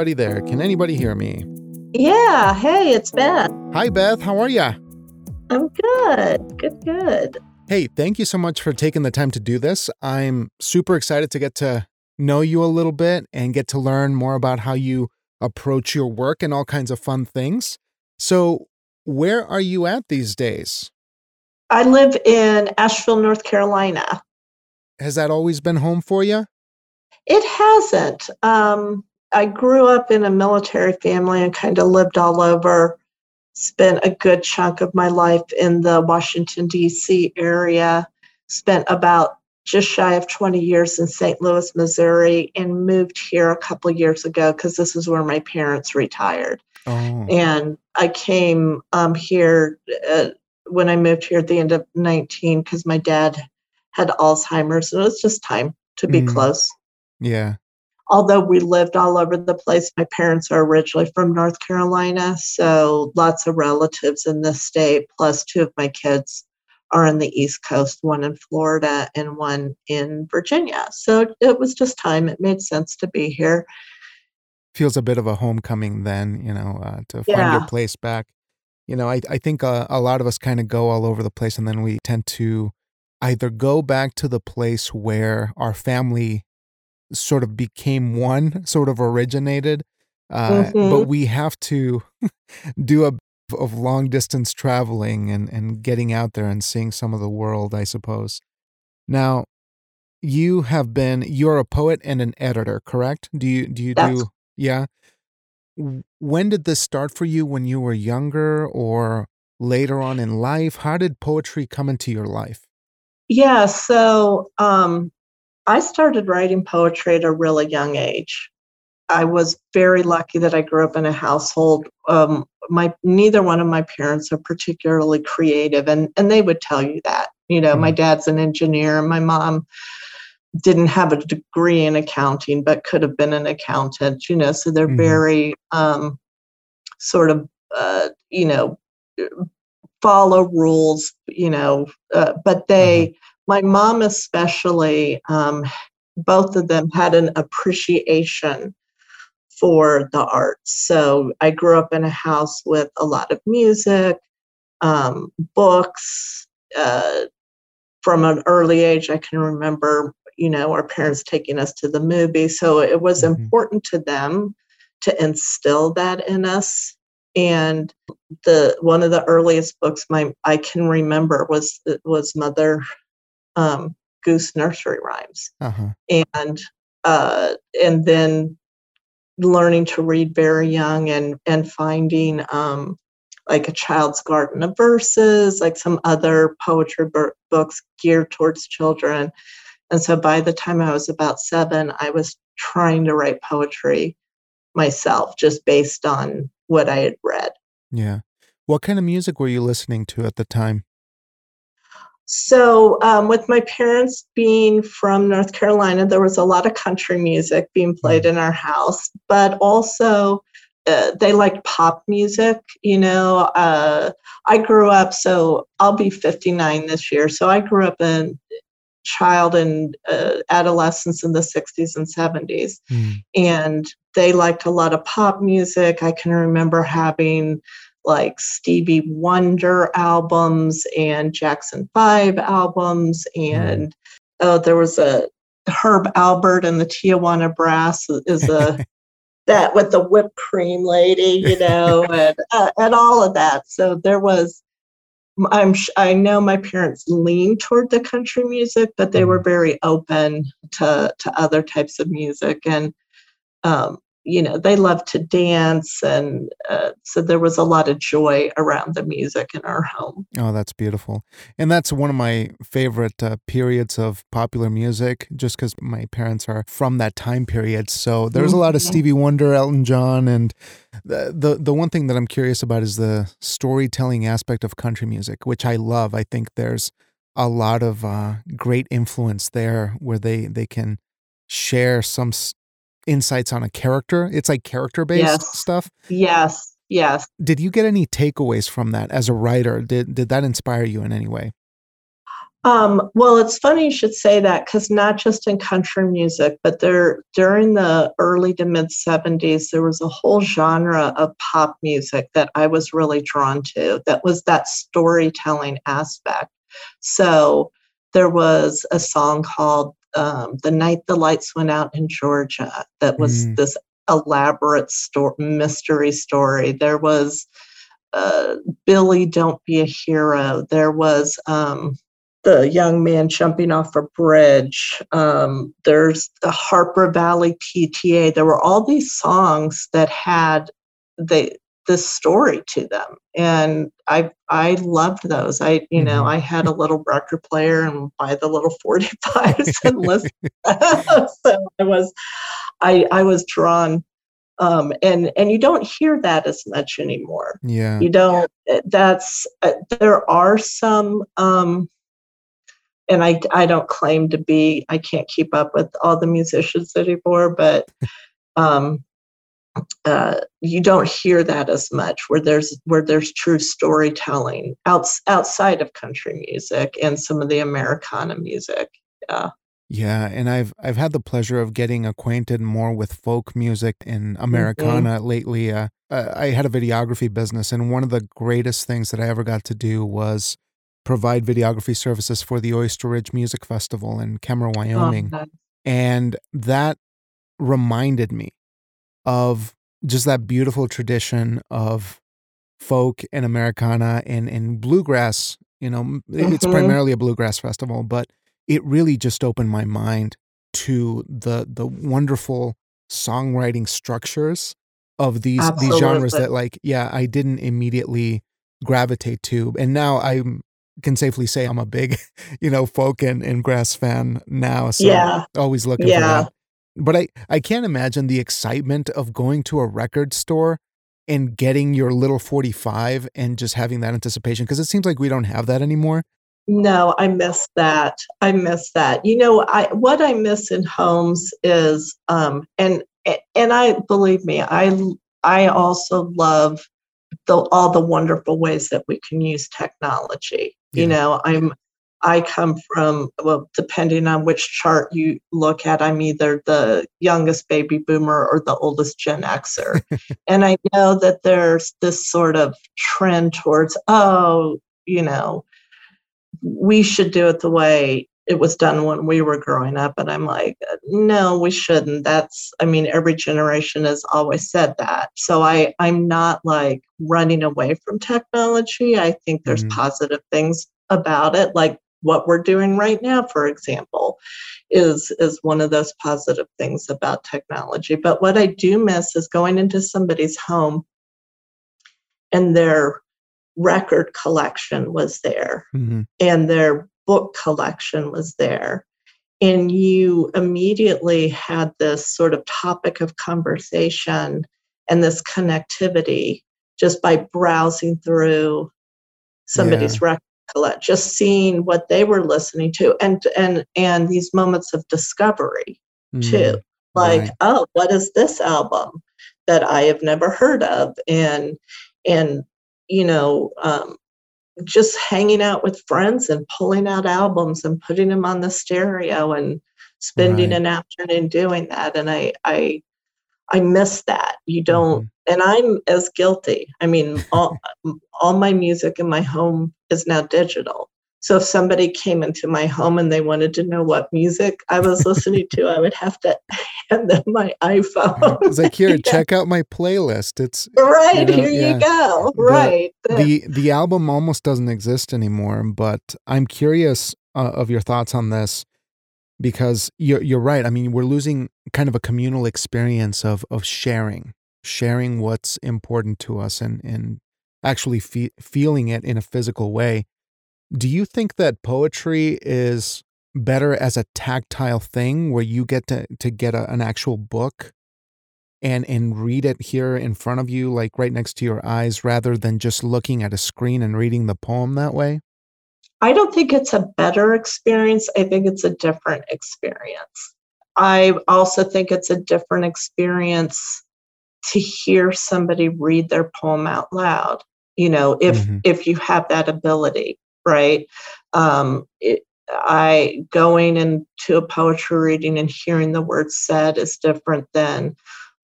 anybody there? Can anybody hear me? Yeah. Hey, it's Beth. Hi, Beth. How are ya? I'm good. Good, good. Hey, thank you so much for taking the time to do this. I'm super excited to get to know you a little bit and get to learn more about how you approach your work and all kinds of fun things. So, where are you at these days? I live in Asheville, North Carolina. Has that always been home for you? It hasn't. Um, I grew up in a military family and kind of lived all over. Spent a good chunk of my life in the Washington, D.C. area. Spent about just shy of 20 years in St. Louis, Missouri, and moved here a couple years ago because this is where my parents retired. Oh. And I came um, here uh, when I moved here at the end of 19 because my dad had Alzheimer's and it was just time to be Mm. close. Yeah. Although we lived all over the place, my parents are originally from North Carolina, so lots of relatives in this state, plus two of my kids are on the East Coast, one in Florida and one in Virginia. So it was just time. It made sense to be here. Feels a bit of a homecoming then, you know, uh, to find your place back. You know, I, I think uh, a lot of us kind of go all over the place and then we tend to either go back to the place where our family sort of became one, sort of originated, uh, but Mhm. we have to do a bit of long distance traveling and, and getting out there and seeing some of the world, I suppose. Now, you have been you're a poet and an editor, correct? Do you do you That's do yeah? When did this start for you when you were younger or later on in life? How did poetry come into your life? Yeah, so um, I started writing poetry at a really young age. I was very lucky that I grew up in a household. Um, my neither one of my parents are particularly creative, and and they would tell you that. You know, my Mm. dad's an engineer, and my mom didn't have a degree in accounting, but could have been an accountant. You know, so they're Mhm. very um, sort of uh, you know follow rules. You know, uh, but they my mom especially um, both of them had an appreciation for the arts so i grew up in a house with a lot of music um, books uh, from an early age i can remember you know our parents taking us to the movie so it was Mhm. important to them to instill that in us. And the one of the earliest books my I can remember was was Mother um, Goose nursery rhymes, Uh-huh. and uh, and then learning to read very young and and finding um, like a child's garden of verses, like some other poetry bur- books geared towards children. And so by the time I was about seven, I was trying to write poetry myself, just based on what I had read. Yeah. What kind of music were you listening to at the time? So, um, with my parents being from North Carolina, there was a lot of country music being played in our house, but also uh, they liked pop music. You know, uh, I grew up, so I'll be 59 this year. So, I grew up in child and uh, adolescence in the 60s and 70s Mm. and they liked a lot of pop music. I can remember having like Stevie Wonder albums and Jackson 5 albums. And oh there was a Herb Alpert and the Tijuana Brass is a that with the whipped cream lady, you know, and uh, and all of that. So there was I'm I know my parents leaned toward the country music, but they were very open to to other types of music, and um, you know they loved to dance, and uh, so there was a lot of joy around the music in our home. Oh, that's beautiful. And that's one of my favorite uh, periods of popular music, just because my parents are from that time period. So there's a lot of Mhm. Stevie Wonder, Elton John, and the, the the one thing that I'm curious about is the storytelling aspect of country music, which I love. I think there's a lot of uh, great influence there, where they they can share some insights on a character. It's like character based Yes. stuff. Yes, yes. Did you get any takeaways from that as a writer? Did did that inspire you in any way? Um, well, it's funny you should say that because not just in country music, but there during the early to mid 70s, there was a whole genre of pop music that I was really drawn to. That was that storytelling aspect. So there was a song called um, "The Night the Lights Went Out in Georgia" that was mm. this elaborate story, mystery story. There was uh, Billy, Don't Be a Hero. There was um, the young man jumping off a bridge. Um, there's the Harper Valley PTA. There were all these songs that had the this story to them, and I I loved those. I you know mm-hmm. I had a little record player and buy the little 45s and listen. so I was I I was drawn um, and and you don't hear that as much anymore. Yeah, you don't. That's uh, there are some, um, and I I don't claim to be. I can't keep up with all the musicians anymore, but um, uh, you don't hear that as much where there's where there's true storytelling outs, outside of country music and some of the Americana music. Yeah. Yeah, and I've I've had the pleasure of getting acquainted more with folk music in mm-hmm. Americana mm-hmm. lately. Uh, I had a videography business, and one of the greatest things that I ever got to do was provide videography services for the Oyster Ridge Music Festival in Kemmerer, oh, Wyoming, oh, and that reminded me of just that beautiful tradition of folk and Americana and and bluegrass. You know, mm-hmm. it's primarily a bluegrass festival, but it really just opened my mind to the the wonderful songwriting structures of these Absolutely. these genres that like yeah I didn't immediately gravitate to and now I can safely say I'm a big you know folk and, and grass fan now so yeah. always looking yeah. for that but I I can't imagine the excitement of going to a record store and getting your little 45 and just having that anticipation because it seems like we don't have that anymore no, I miss that. I miss that. You know, I what I miss in homes is um and and I believe me, I I also love the all the wonderful ways that we can use technology. Yeah. You know, I'm I come from well, depending on which chart you look at, I'm either the youngest baby boomer or the oldest Gen Xer. and I know that there's this sort of trend towards, oh, you know, we should do it the way it was done when we were growing up. And I'm like, no, we shouldn't. That's, I mean, every generation has always said that. So I, I'm not like running away from technology. I think there's mm-hmm. positive things about it, like what we're doing right now, for example, is is one of those positive things about technology. But what I do miss is going into somebody's home and they're record collection was there mm-hmm. and their book collection was there. And you immediately had this sort of topic of conversation and this connectivity just by browsing through somebody's yeah. record just seeing what they were listening to and and and these moments of discovery mm, too. Like, right. oh, what is this album that I have never heard of? And and you know, um, just hanging out with friends and pulling out albums and putting them on the stereo and spending right. an afternoon doing that. And I, I, I miss that. You don't, mm-hmm. and I'm as guilty. I mean, all, all my music in my home is now digital. So if somebody came into my home and they wanted to know what music I was listening to, I would have to hand them my iPhone. It's like here, yeah. check out my playlist. It's right you know, here. Yeah. You go. Right. The, the, the album almost doesn't exist anymore. But I'm curious uh, of your thoughts on this because you're you're right. I mean, we're losing kind of a communal experience of of sharing, sharing what's important to us, and and actually fe- feeling it in a physical way do you think that poetry is better as a tactile thing where you get to, to get a, an actual book and and read it here in front of you like right next to your eyes rather than just looking at a screen and reading the poem that way? I don't think it's a better experience. I think it's a different experience. I also think it's a different experience to hear somebody read their poem out loud. You know, if mm-hmm. if you have that ability right? Um, it, I going into a poetry reading and hearing the words said is different than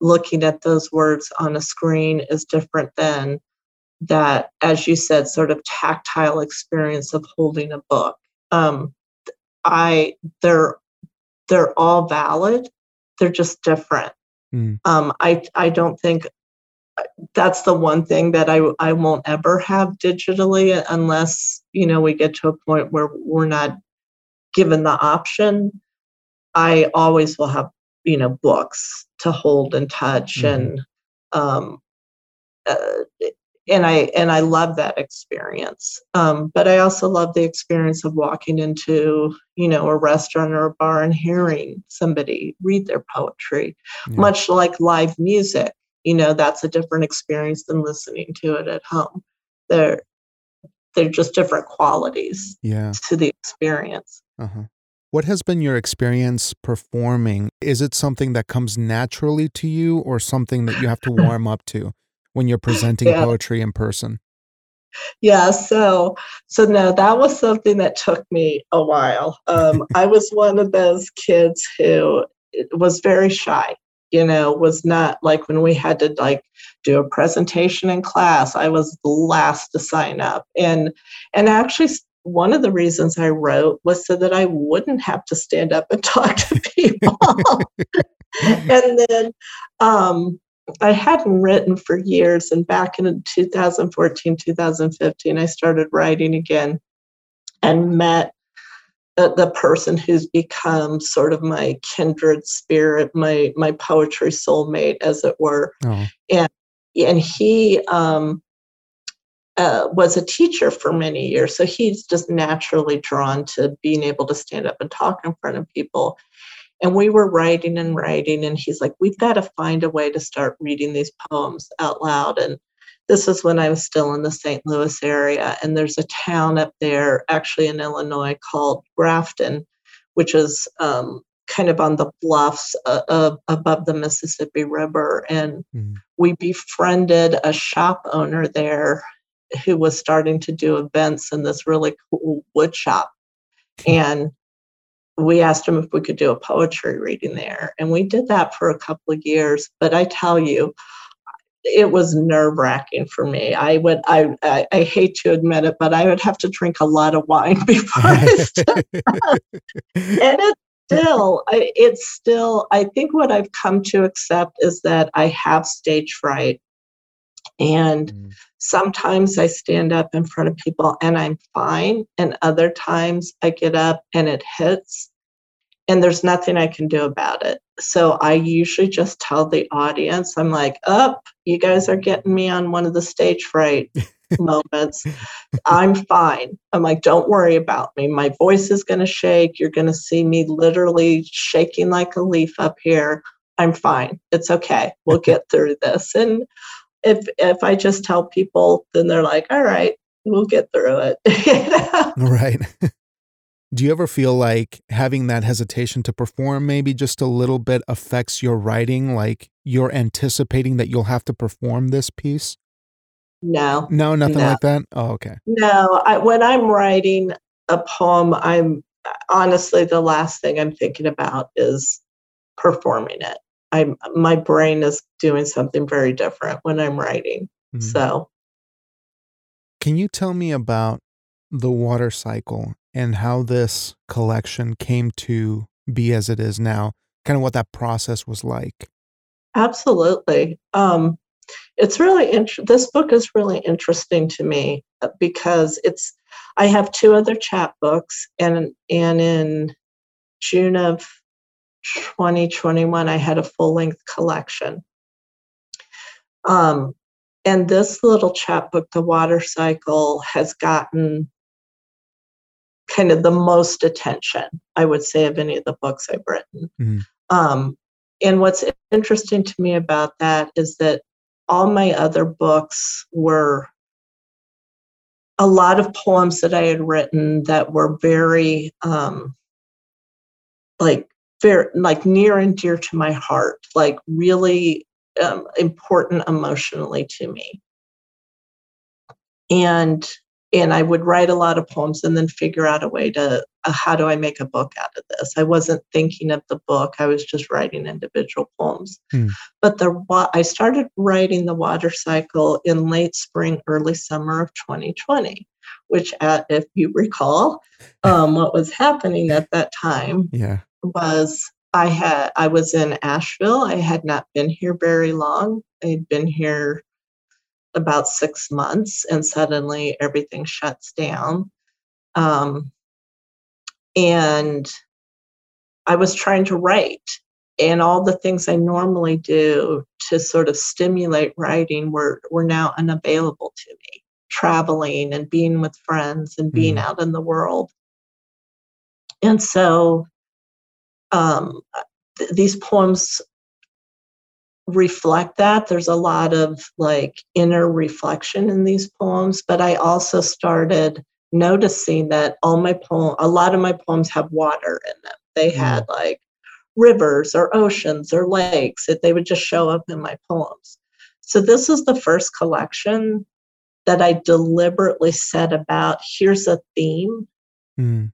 looking at those words on a screen is different than that, as you said, sort of tactile experience of holding a book. Um, I they're they're all valid. They're just different. Mm. Um, I I don't think that's the one thing that I I won't ever have digitally unless you know we get to a point where we're not given the option. I always will have you know books to hold and touch mm-hmm. and um, uh, and I and I love that experience. Um, but I also love the experience of walking into you know a restaurant or a bar and hearing somebody read their poetry, yeah. much like live music you know that's a different experience than listening to it at home they're they're just different qualities yeah. to the experience uh-huh. what has been your experience performing is it something that comes naturally to you or something that you have to warm up to when you're presenting yeah. poetry in person? Yeah so so no that was something that took me a while. Um, i was one of those kids who was very shy you know was not like when we had to like do a presentation in class i was the last to sign up. And and actually one of the reasons i wrote was so that i wouldn't have to stand up and talk to people. And then um, i hadn't written for years and back in 2014 2015 i started writing again and met the, the person who's become sort of my kindred spirit, my my poetry soulmate, as it were. Oh. And and he um, uh, was a teacher for many years, so he's just naturally drawn to being able to stand up and talk in front of people. And we were writing and writing, and he's like, "We've got to find a way to start reading these poems out loud." And this is when I was still in the St. Louis area, and there's a town up there, actually in Illinois, called Grafton, which is um, kind of on the bluffs uh, uh, above the Mississippi River. And mm. we befriended a shop owner there who was starting to do events in this really cool wood shop. And we asked him if we could do a poetry reading there. And we did that for a couple of years. But I tell you, it was nerve wracking for me. I would, I, I, I, hate to admit it, but I would have to drink a lot of wine before I and it's still, I, it's still, I think what I've come to accept is that I have stage fright. And mm. sometimes I stand up in front of people and I'm fine. And other times I get up and it hits and there's nothing I can do about it. So I usually just tell the audience, I'm like, up, oh, you guys are getting me on one of the stage fright moments. I'm fine. I'm like, don't worry about me. My voice is going to shake. You're going to see me literally shaking like a leaf up here. I'm fine. It's okay. We'll get through this. And if if I just tell people, then they're like, all right, we'll get through it. you know? Right. Do you ever feel like having that hesitation to perform maybe just a little bit affects your writing? Like you're anticipating that you'll have to perform this piece? No. No, nothing no. like that? Oh, okay. No, I, when I'm writing a poem, I'm honestly the last thing I'm thinking about is performing it. I'm my brain is doing something very different when I'm writing. Mm-hmm. So, can you tell me about the water cycle and how this collection came to be as it is now, kind of what that process was like. Absolutely. Um, it's really int- this book is really interesting to me uh, because it's I have two other chapbooks and and in June of 2021 I had a full length collection. Um, and this little chapbook, The Water Cycle, has gotten kind of the most attention, I would say, of any of the books I've written. Mm-hmm. Um, and what's interesting to me about that is that all my other books were a lot of poems that I had written that were very, um, like, very, like near and dear to my heart, like really um, important emotionally to me. And and I would write a lot of poems and then figure out a way to uh, how do I make a book out of this. I wasn't thinking of the book; I was just writing individual poems. Hmm. But the I started writing the water cycle in late spring, early summer of 2020, which, at, uh, if you recall, um, what was happening at that time yeah. Was I had I was in Asheville. I had not been here very long. I'd been here about six months and suddenly everything shuts down. Um, and I was trying to write, and all the things I normally do to sort of stimulate writing were, were now unavailable to me. Traveling and being with friends and being mm. out in the world. And so um, th- these poems reflect that. There's a lot of like inner reflection in these poems, but I also started noticing that all my poem, a lot of my poems have water in them. They mm. had like rivers or oceans or lakes. That they would just show up in my poems. So this is the first collection that I deliberately set about. Here's a theme. Mm.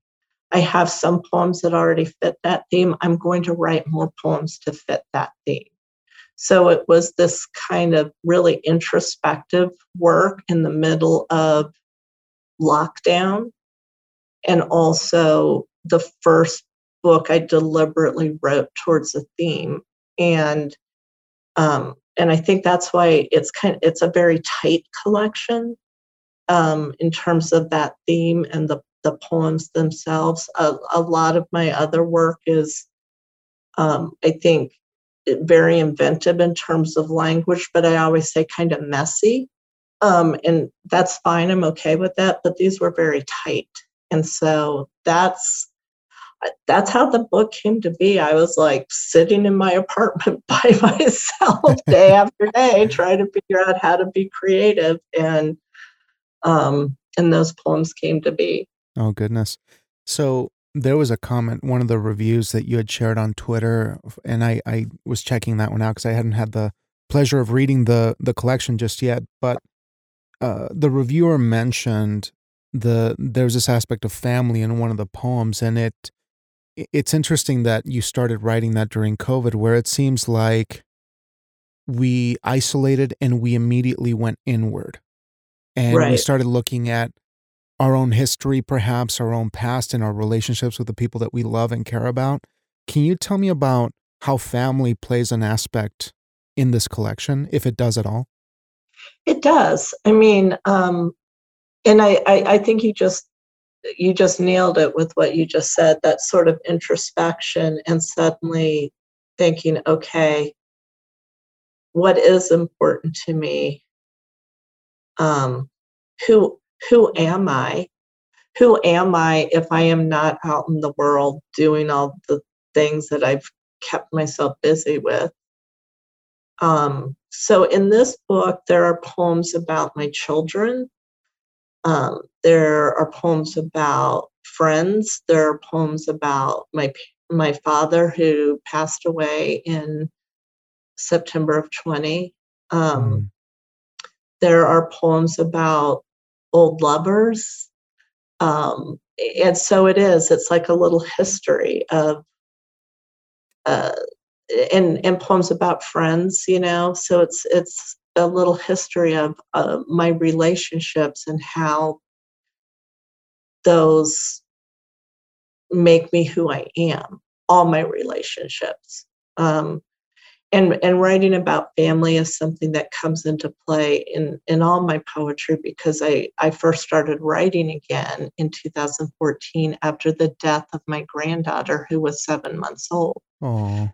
I have some poems that already fit that theme. I'm going to write more poems to fit that theme. So it was this kind of really introspective work in the middle of lockdown. And also the first book I deliberately wrote towards a theme. And um, and I think that's why it's kind of, it's a very tight collection um, in terms of that theme and the the poems themselves. A, a lot of my other work is, um, I think, very inventive in terms of language, but I always say kind of messy. Um, and that's fine. I'm okay with that. But these were very tight. And so that's that's how the book came to be. I was like sitting in my apartment by myself day after day, trying to figure out how to be creative. And um, and those poems came to be. Oh goodness. So there was a comment, one of the reviews that you had shared on Twitter, and I, I was checking that one out because I hadn't had the pleasure of reading the the collection just yet. But uh, the reviewer mentioned the there's this aspect of family in one of the poems, and it it's interesting that you started writing that during COVID, where it seems like we isolated and we immediately went inward, and right. we started looking at our own history, perhaps our own past, and our relationships with the people that we love and care about. Can you tell me about how family plays an aspect in this collection, if it does at all? It does. I mean, um, and I, I, I think you just you just nailed it with what you just said. That sort of introspection and suddenly thinking, okay, what is important to me? Um, who who am I? Who am I if I am not out in the world doing all the things that I've kept myself busy with? Um, so in this book, there are poems about my children. Um, there are poems about friends. There are poems about my my father who passed away in September of 20. Um, mm. There are poems about old lovers. Um, and so it is, it's like a little history of, uh, and, and poems about friends, you know, so it's, it's a little history of uh, my relationships and how those make me who I am, all my relationships. Um, and and writing about family is something that comes into play in in all my poetry because I I first started writing again in 2014 after the death of my granddaughter who was 7 months old. Oh.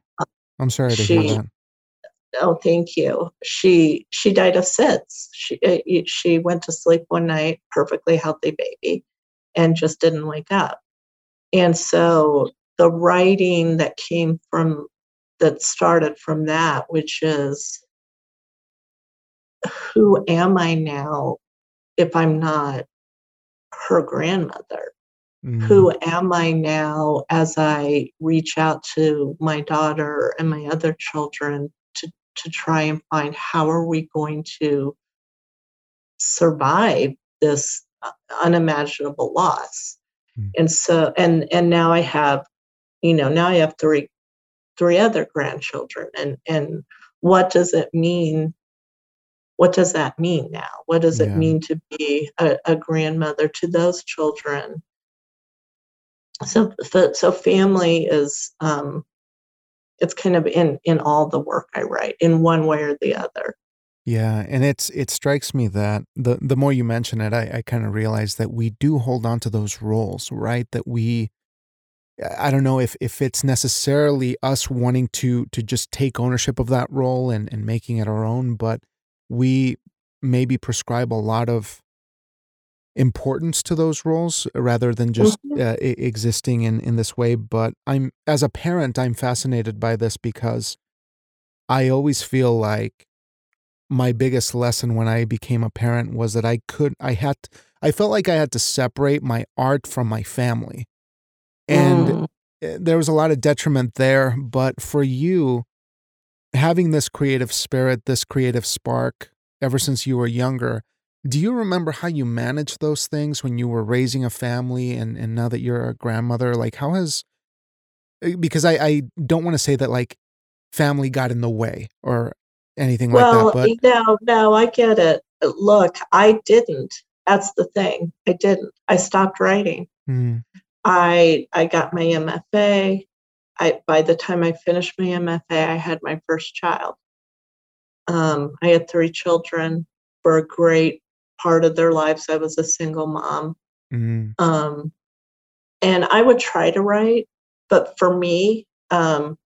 I'm sorry to she, hear that. Oh, thank you. She she died of SIDS. She uh, she went to sleep one night, perfectly healthy baby, and just didn't wake up. And so the writing that came from that started from that, which is who am I now if I'm not her grandmother? Mm. Who am I now as I reach out to my daughter and my other children to, to try and find how are we going to survive this uh, unimaginable loss. Mm. And so and and now I have, you know, now I have three three other grandchildren and and what does it mean? What does that mean now? What does it mean to be a, a grandmother to those children? So so family is um it's kind of in in all the work i write in one way or the other. Yeah and it's it strikes me that the the more you mention it i, I kind of realize that we do hold on to those roles right? That we I don't know if if it's necessarily us wanting to to just take ownership of that role and and making it our own, but we maybe prescribe a lot of importance to those roles rather than just mm-hmm. uh, existing in in this way. But I'm as a parent, I'm fascinated by this because I always feel like my biggest lesson when I became a parent was that I could I had I felt like I had to separate my art from my family and mm. There was a lot of detriment there. But for you, having this creative spirit, this creative spark ever since you were younger, do you remember how you managed those things when you were raising a family and, and now that you're a grandmother? Like, how has, eh, because I, I don't want to say that like family got in the way or anything well, like that. But no, no, I get it. Look, I didn't. That's the thing. I didn't. I stopped writing. Mm. I I got my MFA. I by the time I finished my MFA, I had my first child. Um, I had three children. For a great part of their lives, I was a single mom. Mm-hmm. Um, and I would try to write, but for me, um,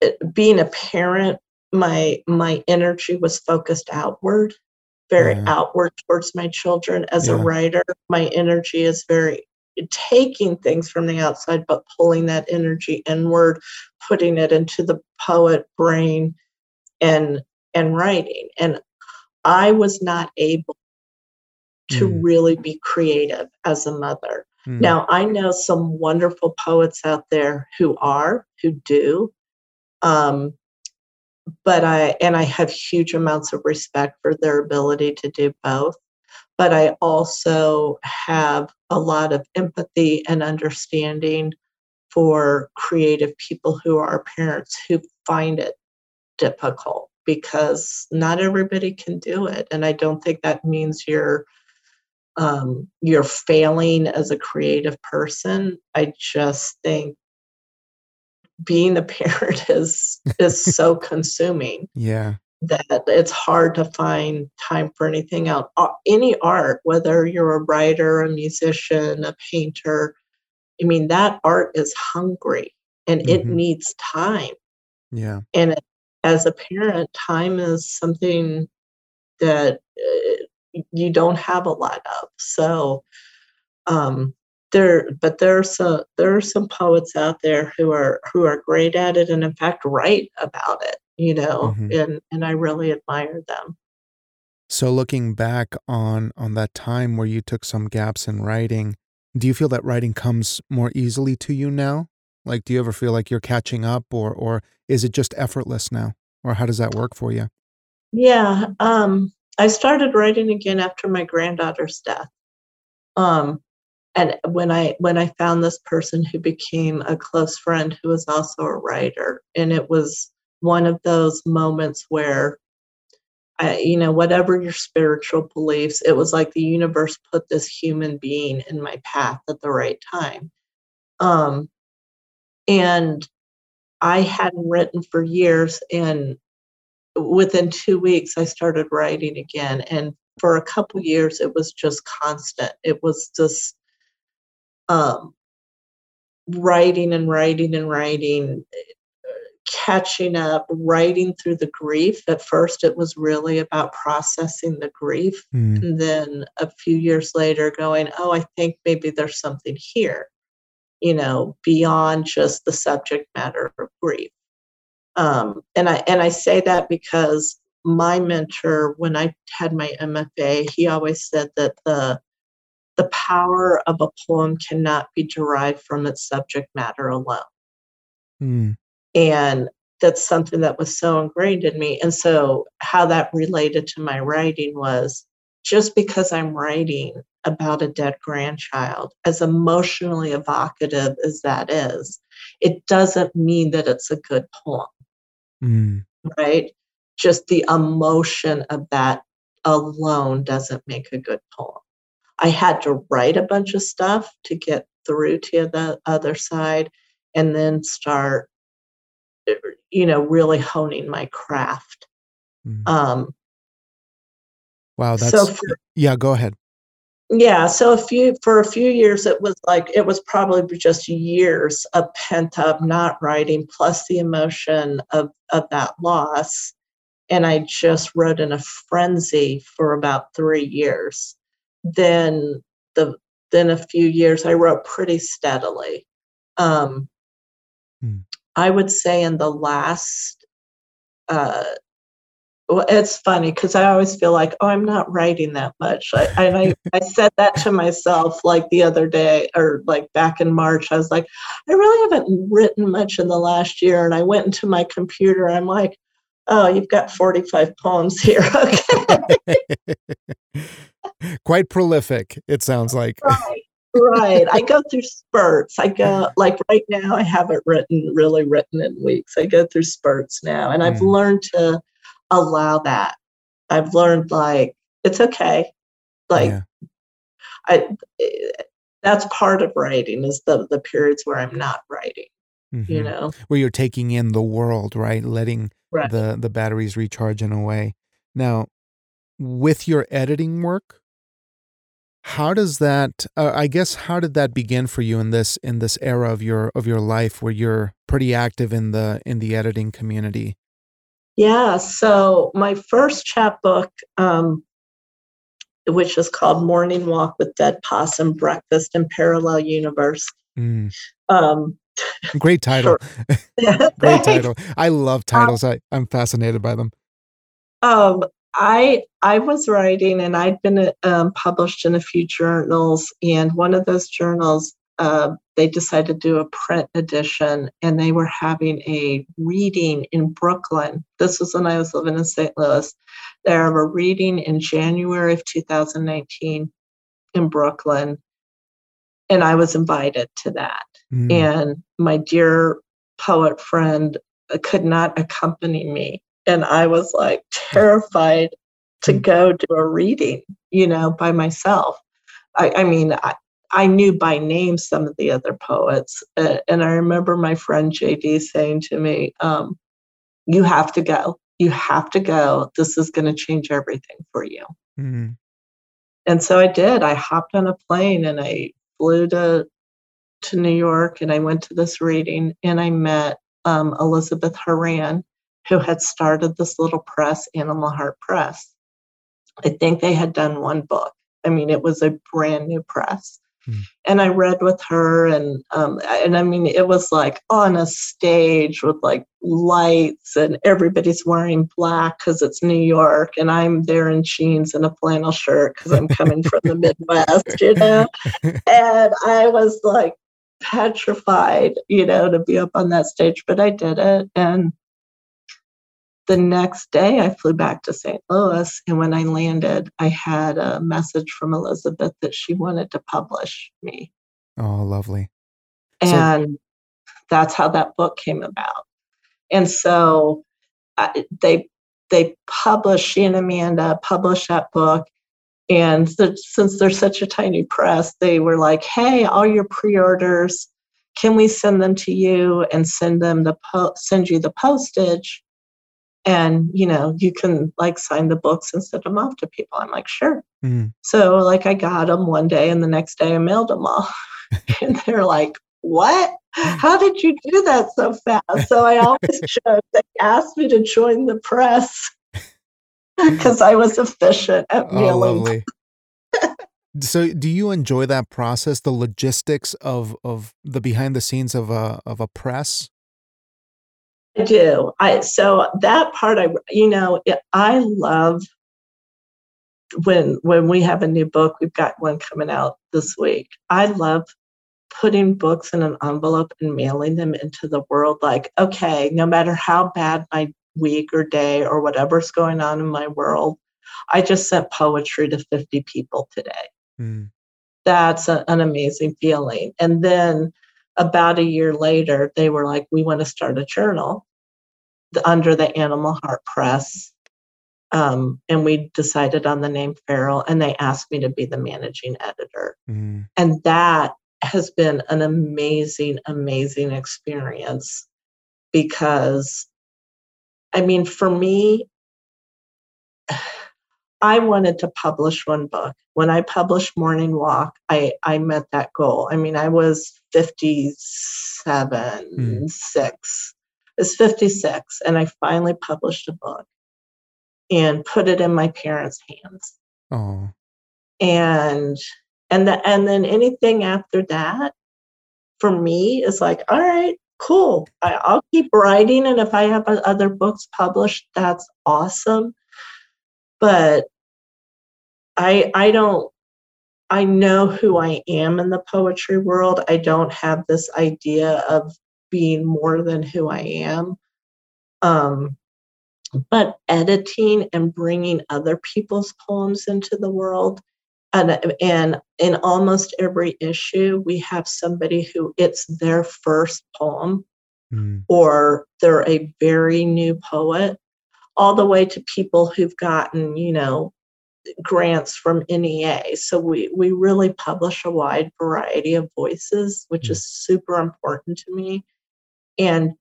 it, being a parent, my my energy was focused outward, very yeah. outward towards my children. As yeah. a writer, my energy is very taking things from the outside but pulling that energy inward putting it into the poet brain and and writing and i was not able to mm. really be creative as a mother mm. now i know some wonderful poets out there who are who do um, but i and i have huge amounts of respect for their ability to do both but I also have a lot of empathy and understanding for creative people who are parents who find it difficult because not everybody can do it. And i don't think that means you're um, you're failing as a creative person. I just think being a parent is is so consuming. Yeah that it's hard to find time for anything else. Any art, whether you're a writer, a musician, a painter, I mean, that art is hungry and mm-hmm. it needs time. Yeah. And it, as a parent, time is something that uh, you don't have a lot of. So, um, there, but there are some there are some poets out there who are who are great at it, and in fact, write about it you know, mm-hmm. and and I really admire them. So looking back on on that time where you took some gaps in writing, do you feel that writing comes more easily to you now? Like do you ever feel like you're catching up or or is it just effortless now? Or how does that work for you? Yeah, um I started writing again after my granddaughter's death. Um and when I when I found this person who became a close friend who was also a writer and it was one of those moments where I, you know whatever your spiritual beliefs it was like the universe put this human being in my path at the right time. Um and i hadn't written for years and within two weeks i started writing again. And for a couple years it was just constant. It was just um writing and writing and writing catching up, writing through the grief. At first, it was really about processing the grief. Mm. And then a few years later, going, oh, I think maybe there's something here, you know, beyond just the subject matter of grief. Um, and I and I say that because my mentor, when I had my MFA, he always said that the the power of a poem cannot be derived from its subject matter alone. Mm. And that's something that was so ingrained in me. And so, how that related to my writing was just because I'm writing about a dead grandchild, as emotionally evocative as that is, it doesn't mean that it's a good poem. Mm. Right? Just the emotion of that alone doesn't make a good poem. I had to write a bunch of stuff to get through to the other side and then start you know really honing my craft. Mm. um wow that's so for, yeah go ahead. Yeah so a few for a few years it was like it was probably just years of pent up not writing plus the emotion of of that loss. And i just wrote in a frenzy for about three years then the then a few years i wrote pretty steadily um hmm. i would say in the last uh well, it's funny because I always feel like, oh, I'm not writing that much. I, I, I said that to myself like the other day or like back in March. I was like, I really haven't written much in the last year. And I went into my computer. I'm like, oh, you've got 45 poems here. Okay. Quite prolific, it sounds like. Right. right. I go through spurts. I go like right now I haven't written really written in weeks. I go through spurts now and I've mm. learned to allow that. I've learned like it's okay. Like yeah. I that's part of writing is the the periods where I'm not writing. Mm-hmm. You know. Where you're taking in the world, right? Letting right. the the batteries recharge in a way. Now, with your editing work, how does that uh, i guess how did that begin for you in this in this era of your of your life where you're pretty active in the in the editing community yeah, so my first chapbook, um, which is called Morning Walk with Dead Possum Breakfast in Parallel Universe. Mm. Um, Great title. Great title. I love um, titles. Um, I, I'm fascinated by them. Um, I I was writing and I'd been um, published in a few journals, and one of those journals uh, they decided to do a print edition and they were having a reading in Brooklyn. This was when I was living in St. Louis. They have a reading in January of 2019 in Brooklyn. And I was invited to that. Mm. And my dear poet friend could not accompany me. And I was like terrified to hmm. go do a reading, you know, by myself. I, I mean, I, I knew by name some of the other poets. Uh, and I remember my friend JD saying to me, um, You have to go. You have to go. This is going to change everything for you. Mm-hmm. And so I did. I hopped on a plane and I flew to to New York and I went to this reading and I met um, Elizabeth Horan, who had started this little press, Animal Heart Press. I think they had done one book. I mean, it was a brand new press. Mm. And I read with her, and um, and I mean, it was like on a stage with like lights, and everybody's wearing black because it's New York, and I'm there in jeans and a flannel shirt because I'm coming from the Midwest, you know. And I was like petrified, you know, to be up on that stage, but I did it, and the next day I flew back to St. Louis. And when I landed, I had a message from Elizabeth that she wanted to publish me. Oh, lovely. And so- that's how that book came about. And so I, they they published, she and Amanda published that book. And the, since they're such a tiny press, they were like, hey, all your pre orders, can we send them to you and send them the po- send you the postage? And you know you can like sign the books and send them off to people. I'm like sure. Mm. so like i got them one day and the next day i mailed them all. And they're like what? How did you do that so fast? So i always joke they asked me to join the press because i was efficient at oh, mailing oh, so do you enjoy that process the logistics of of the behind the scenes of a of a press I do. I so that part I you know I love when when we have a new book. We've got one coming out this week. I love putting books in an envelope and mailing them into the world. Like okay, no matter how bad my week or day or whatever's going on in my world, I just sent poetry to 50 people today. Mm. That's a, an amazing feeling. And then about a year later, they were like, we want to start a journal under the Animal Heart Press. Um, and we decided on the name Feral, and they asked me to be the managing editor. Mm. And that has been an amazing, amazing experience because, I mean, for me, I wanted to publish one book. When I published Morning Walk, I, I met that goal. I mean, I was 57, Mm. six. It's 56, and I finally published a book and put it in my parents' hands. Oh, And and the, and then anything after that, for me, is like, all right, cool. I, I'll keep writing, and if I have other books published, that's awesome. But I I don't I know who I am in the poetry world. I don't have this idea of being more than who I am. Um, but editing and bringing other people's poems into the world, and and in almost every issue, we have somebody who it's their first poem mm. or they're a very new poet, all the way to people who've gotten, you know, grants from NEA. So we, we really publish a wide variety of voices, which Mm. is super important to me. And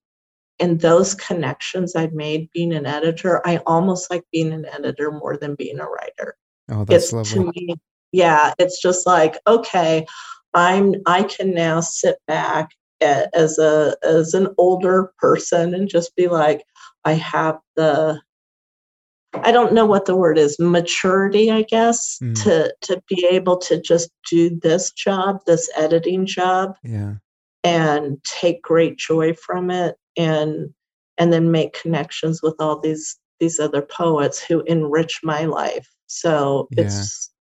and those connections I've made being an editor, I almost like being an editor more than being a writer oh, that's it's lovely. to me yeah it's just like okay i'm i can now sit back as a as an older person and just be like i have the i don't know what the word is maturity i guess Mm. to to be able to just do this job this editing job Yeah, and take great joy from it and and then make connections with all these these other poets who enrich my life so Yeah. it's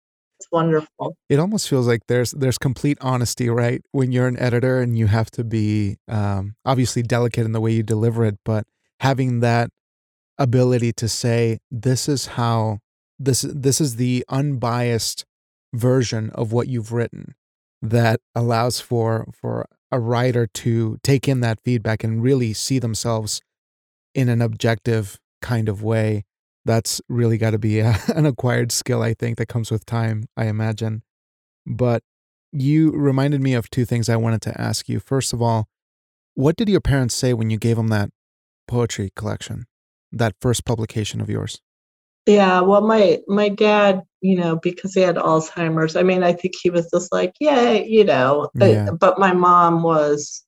it's wonderful it almost feels like there's there's complete honesty, right? When you're an editor and you have to be um, obviously delicate in the way you deliver it, but having that ability to say this is how this this is the unbiased version of what you've written that allows for for a writer to take in that feedback and really see themselves in an objective kind of way. That's really got to be uh, a, an acquired skill i think that comes with time i imagine. But you reminded me of two things i wanted to ask you. First of all what did your parents say when you gave them that poetry collection that first publication of yours? Yeah well my my dad you know because he had alzheimer's i mean i think he was just like yeah you know but, Yeah. but my mom was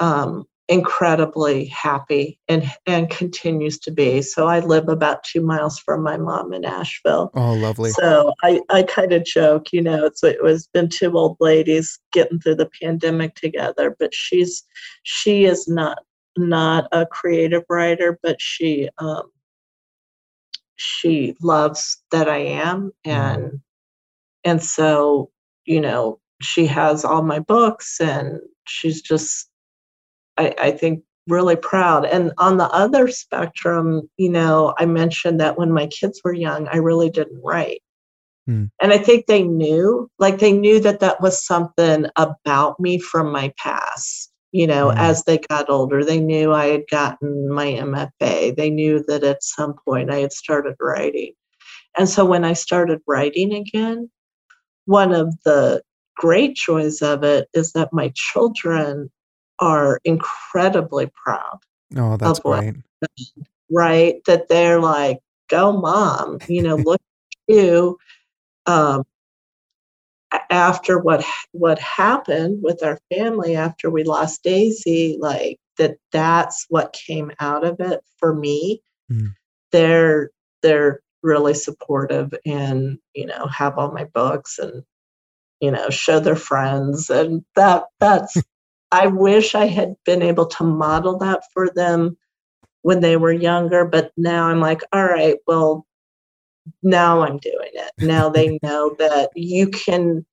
um incredibly happy and and continues to be so i live about two miles from my mom in asheville. Oh lovely. So I, I kind of joke, you know, it's it was been two old ladies getting through the pandemic together, but she's she is not not a creative writer, but she um she loves that I am and and so, you know, she has all my books and she's just I, I think really proud. And on the other spectrum, you know, I mentioned that when my kids were young, I really didn't write. Hmm. And I think they knew, like they knew that that was something about me from my past. You know, Hmm. as they got older, they knew I had gotten my MFA. They knew that at some point I had started writing. And so when I started writing again, one of the great joys of it is that my children are incredibly proud, oh that's great right? That they're like, go mom, you know, look at you. Um, after what what happened with our family after we lost Daisy, like that that's what came out of it for me. Mm. They're they're really supportive and you know have all my books and you know show their friends and that that's I wish I had been able to model that for them when they were younger, but now I'm like, all right, well, now I'm doing it. Now they know that you can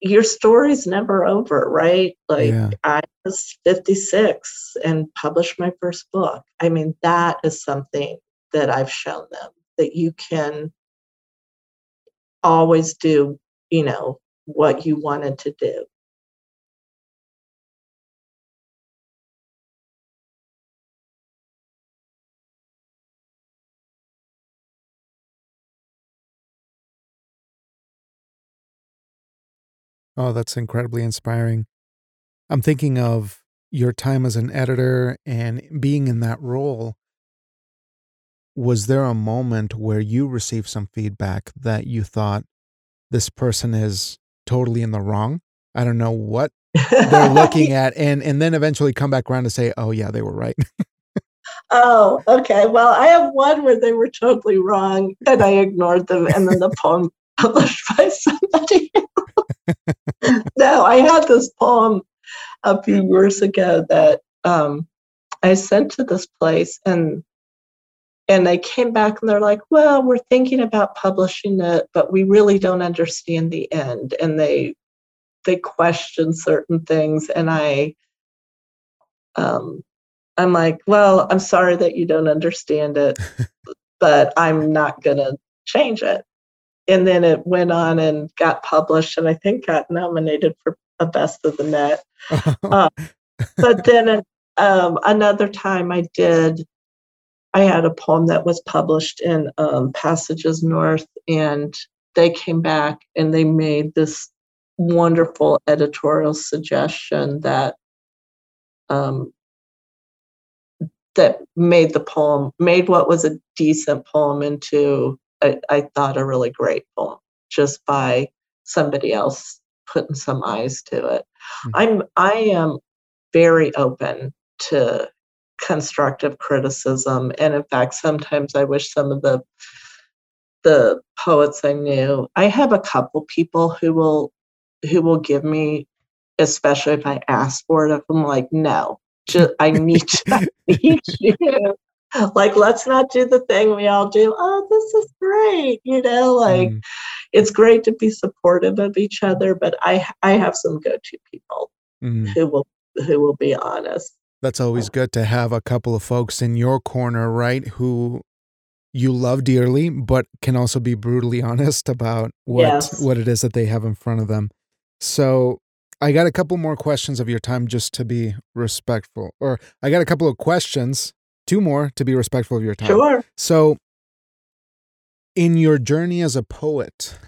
your story's never over, right? Like Yeah. I was 56 and published my first book. I mean, that is something that I've shown them that you can always do, you know, what you wanted to do. Oh, that's incredibly inspiring. I'm thinking of your time as an editor and being in that role. Was there a moment where you received some feedback that you thought this person is totally in the wrong? I don't know what they're looking at and and then eventually come back around to say, "Oh yeah, they were right." oh, okay. Well, I have one where they were totally wrong and I ignored them and then the poem published by somebody no, I had this poem a few years ago that um, I sent to this place, and and they came back and they're like, "Well, we're thinking about publishing it, but we really don't understand the end." And they they question certain things, and I um, I'm like, "Well, I'm sorry that you don't understand it, but I'm not gonna change it." And then it went on and got published and i think got nominated for a best of the net uh, but then um, another time i did i had a poem that was published in um, passages north and they came back and they made this wonderful editorial suggestion that um, that made the poem made what was a decent poem into I, I thought a really great poem just by somebody else putting some eyes to it. Mm-hmm. I'm I am very open to constructive criticism and in fact sometimes I wish some of the the poets I knew I have a couple people who will who will give me especially if I ask for it if I'm like no just I need I need you like let's not do the thing we all do oh this is great you know like mm. it's great to be supportive of each other but i i have some go-to people mm. who will who will be honest that's always good to have a couple of folks in your corner right who you love dearly but can also be brutally honest about what yes. what it is that they have in front of them so I got a couple more questions of your time just to be respectful. Or I got a couple of questions two more to be respectful of your time. Sure. So, in your journey as a poet,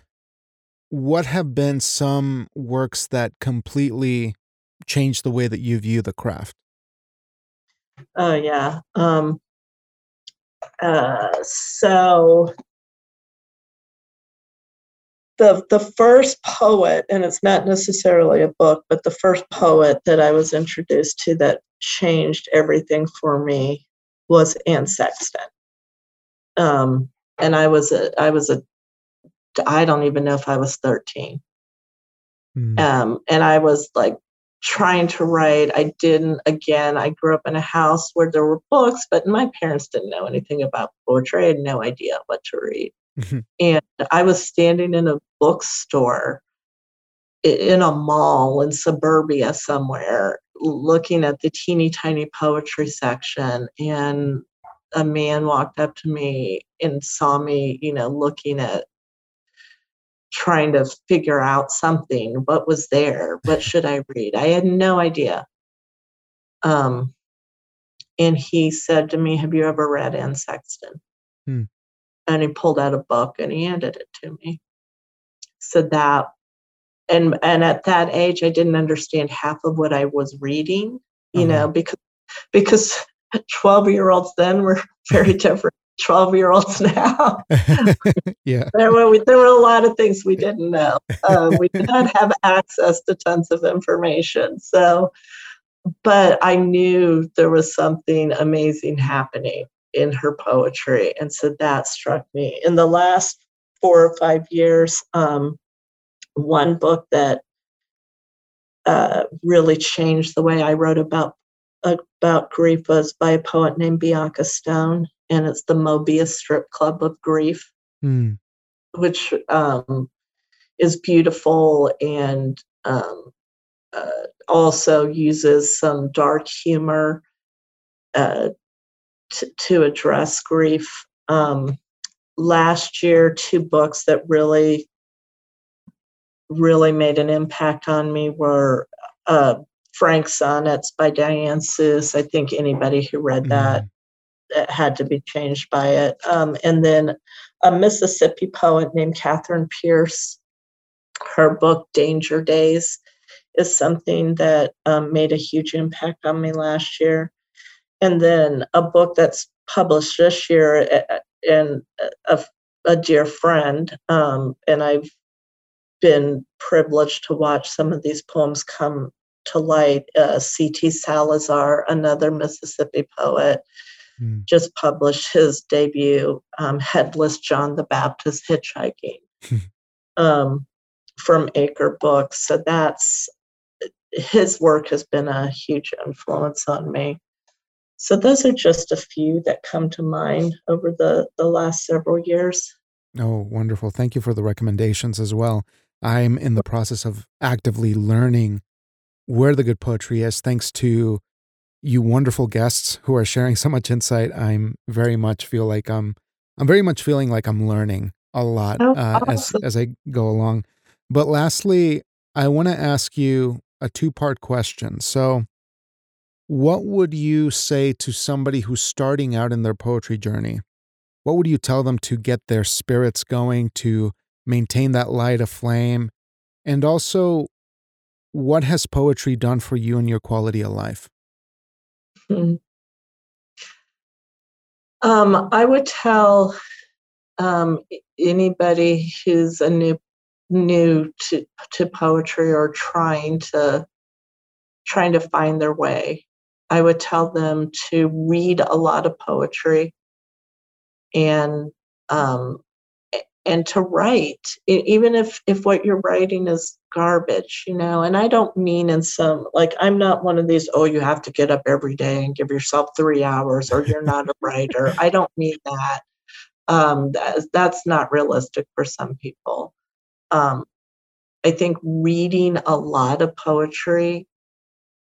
what have been some works that completely changed the way that you view the craft? Oh yeah. Um, uh, so the the first poet, and it's not necessarily a book, but the first poet that I was introduced to that changed everything for me was Anne Sexton. Um, and I was a, I was a, I don't even know if I was 13. Mm. Um, and I was like trying to write. I didn't, again, I grew up in a house where there were books, but my parents didn't know anything about poetry. I had no idea what to read. Mm-hmm. And I was standing in a bookstore in a mall in suburbia somewhere looking at the teeny tiny poetry section and a man walked up to me and saw me you know looking at trying to figure out something what was there what should i read? I had no idea. Um and he said to me have you ever read anne sexton? Hmm. and he pulled out a book and he handed it to me. So that and and at that age i didn't understand half of what i was reading you uh-huh. know because because 12 year olds then were very different 12 year olds now. Yeah. There were there were a lot of things we didn't know. Uh, we did not have access to tons of information so but i knew there was something amazing happening in her poetry and so that struck me. In the last four or five years um, one book that uh, really changed the way I wrote about about grief was by a poet named Bianca Stone, and it's the Mobius Strip Club of Grief, mm. which um, is beautiful and um, uh, also uses some dark humor uh, t- to address grief. um, last year, two books that really, really made an impact on me were uh, Frank Sonnets by Diane Seuss. I think anybody who read that mm. had to be changed by it. Um, and then a Mississippi poet named Catherine Pierce, her book Danger Days is something that um, made a huge impact on me last year. And then a book that's published this year and a, a dear friend, um, and I've been privileged to watch some of these poems come to light. Uh, C.T. Salazar, another Mississippi poet, mm. just published his debut, um, Headless John the Baptist Hitchhiking, um, from Acre Books. So that's his work has been a huge influence on me. So those are just a few that come to mind over the, the last several years. Oh, wonderful. Thank you for the recommendations as well. I'm in the process of actively learning where the good poetry is thanks to you wonderful guests who are sharing so much insight. I'm very much feel like I'm I'm very much feeling like I'm learning a lot oh, uh, as as I go along. But lastly, I want to ask you a two-part question. So, what would you say to somebody who's starting out in their poetry journey? What would you tell them to get their spirits going, to maintain that light aflame? And also, what has poetry done for you and your quality of life? Hmm. Um, I would tell um, anybody who's a new new to, to poetry or trying to trying to find their way I would tell them to read a lot of poetry and um, and to write even if if what you're writing is garbage you know and i don't mean in some like i'm not one of these oh you have to get up every day and give yourself three hours or you're not a writer. I don't mean that. Um that, that's not realistic for some people. Um i think reading a lot of poetry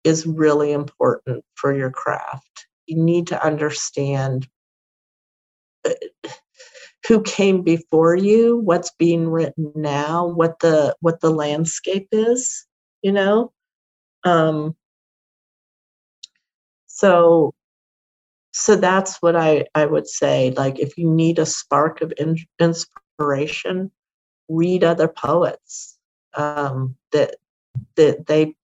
is really important for your craft. You need to understand uh, who came before you, what's being written now, what the what the landscape is, you know. Um, so so that's what I, I would say. Like, if you need a spark of in, inspiration, read other poets um, that that they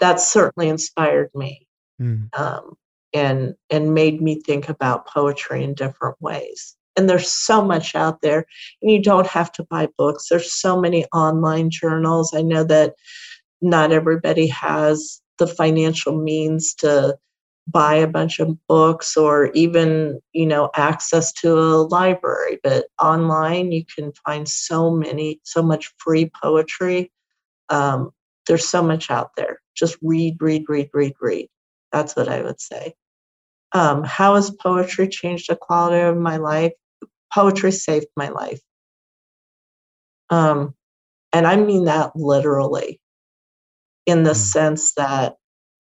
that certainly inspired me mm. um, and and made me think about poetry in different ways. And there's so much out there and you don't have to buy books. There's so many online journals. I know that not everybody has the financial means to buy a bunch of books or even you know access to a library but online you can find so many so much free poetry. Um, there's so much out there. Just read, read, read, read, read. That's what I would say. Um, how has poetry changed the quality of my life? Poetry saved my life. Um, and I mean that literally, in the mm. sense that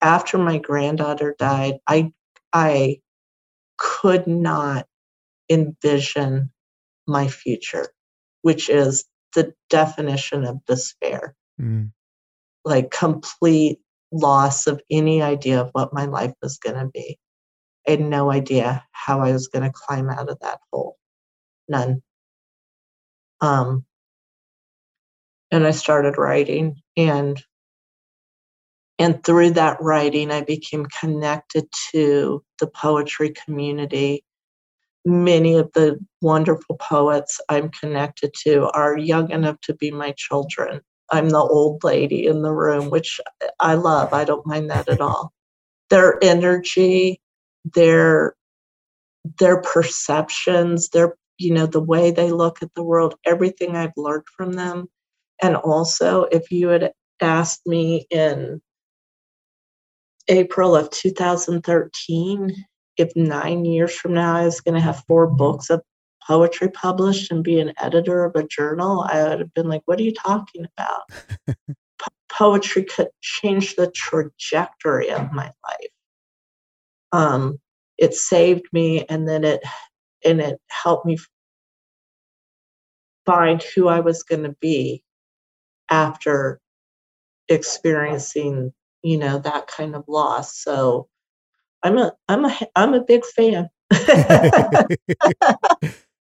after my granddaughter died, I I could not envision my future, which is the definition of despair. Mm like complete loss of any idea of what my life was going to be. I had no idea how I was going to climb out of that hole. None. Um, and I started writing and and through that writing I became connected to the poetry community. Many of the wonderful poets I'm connected to are young enough to be my children. I'm the old lady in the room, which I love. I don't mind that at all. Their energy, their their perceptions, their you know the way they look at the world, everything I've learned from them. And also, if you had asked me in April of 2013 if nine years from now I was going to have four books of poetry published and be an editor of a journal, I would have been like, what are you talking about? po- poetry could change the trajectory of my life. Um, it saved me and then it and it helped me find who I was going to be after experiencing, you know, that kind of loss. So I'm a I'm a I'm a big fan.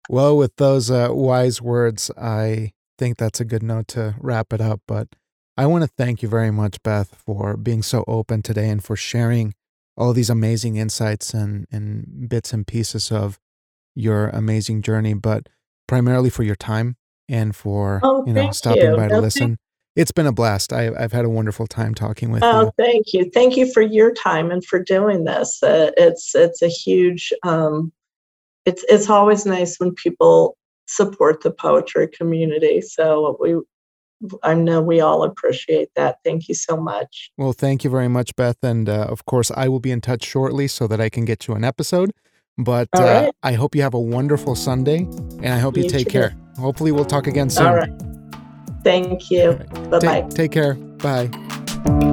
well, with those uh, wise words, I think that's a good note to wrap it up. But I want to thank you very much, Beth, for being so open today and for sharing all these amazing insights and, and bits and pieces of your amazing journey, but primarily for your time and for oh, you know stopping you. by to no, listen. It's been a blast. I, have had a wonderful time talking with oh, you. Oh, thank you, thank you for your time and for doing this. Uh, it's it's a huge. Um, it's it's always nice when people support the poetry community. So we, I know we all appreciate that. Thank you so much. Well, thank you very much, Beth, and uh, of course I will be in touch shortly so that I can get you an episode. But uh, right. I hope you have a wonderful Sunday, and I hope you, you take too. care. Hopefully, we'll talk again soon. All right. Thank you. Right. Bye bye. Take, take care. Bye.